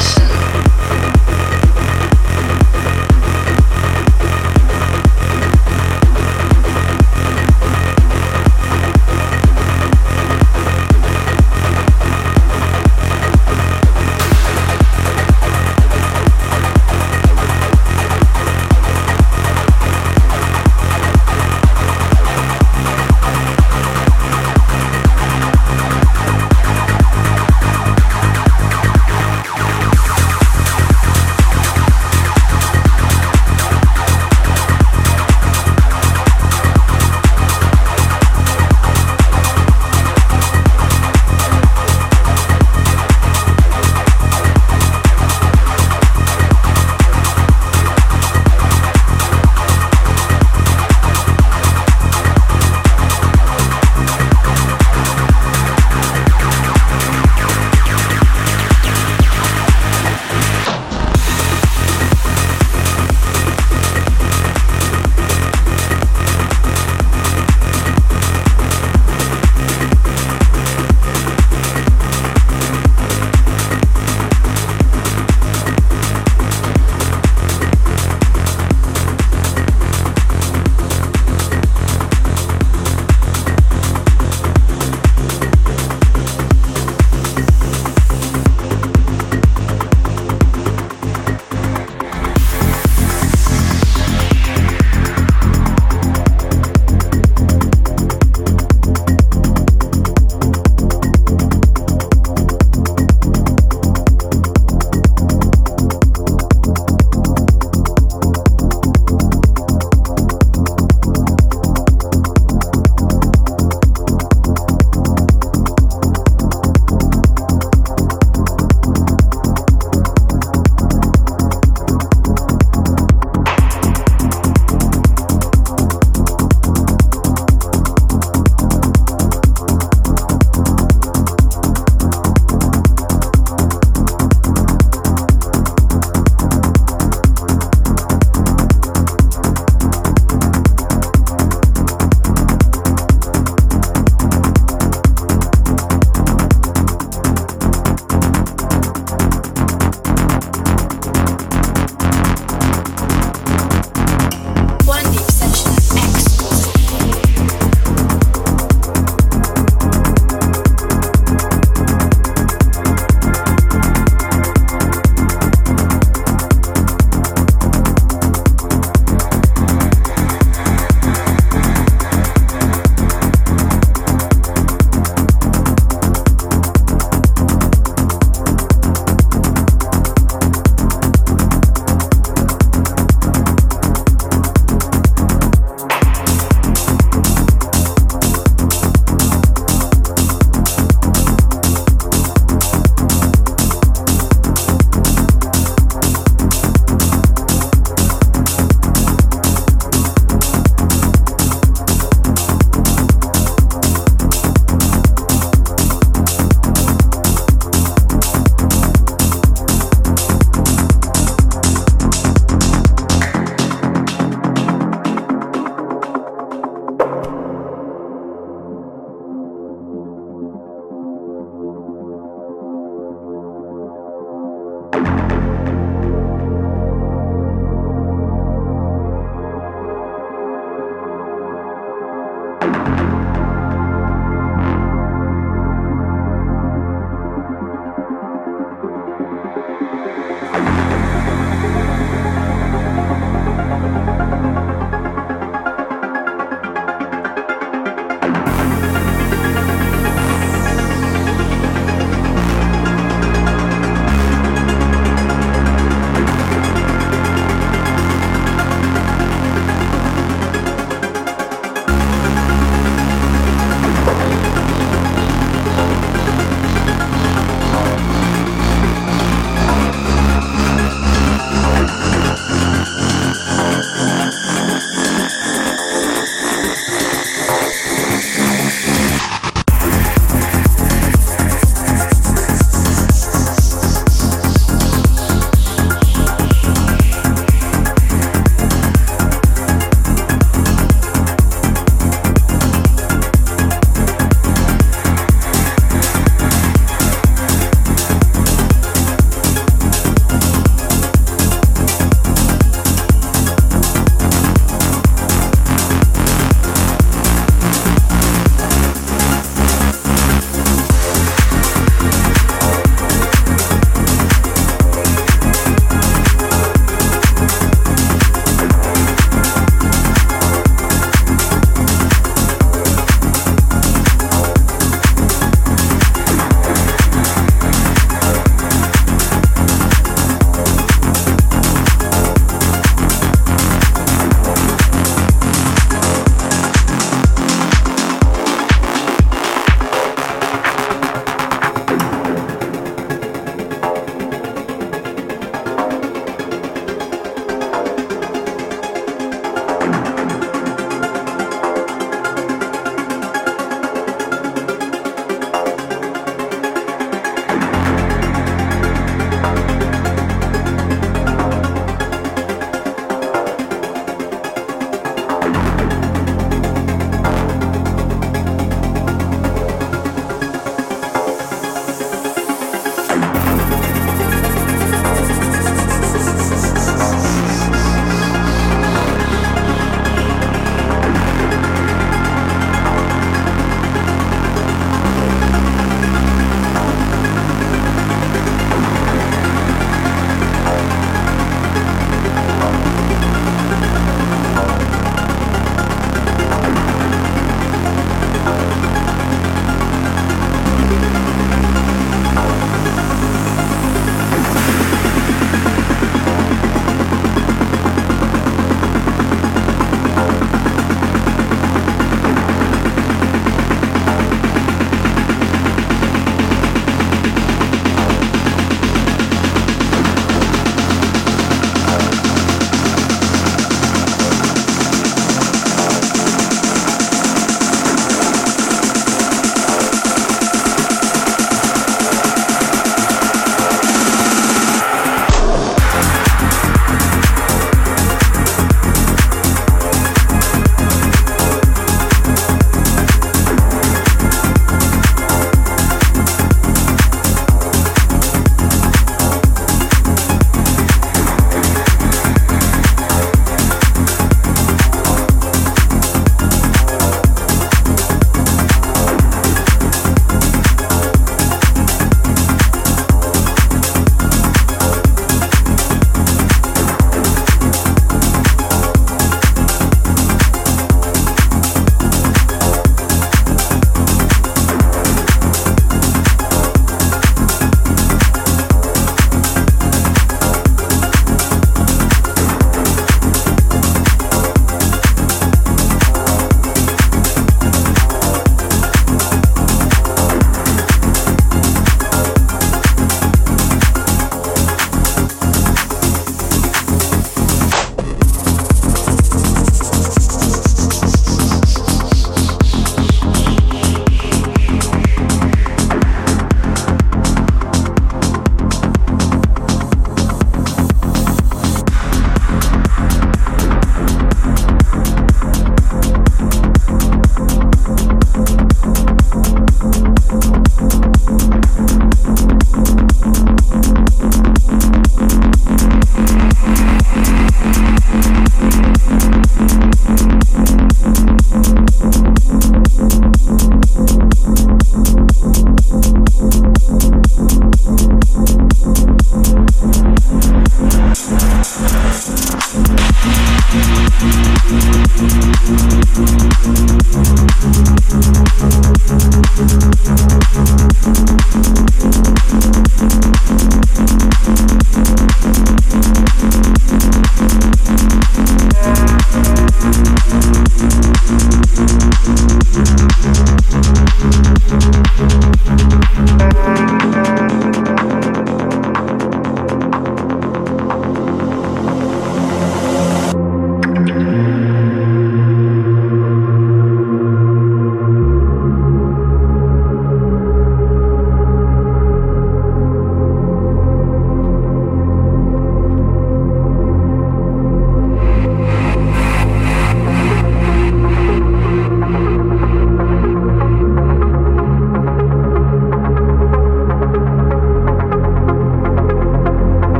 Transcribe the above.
session.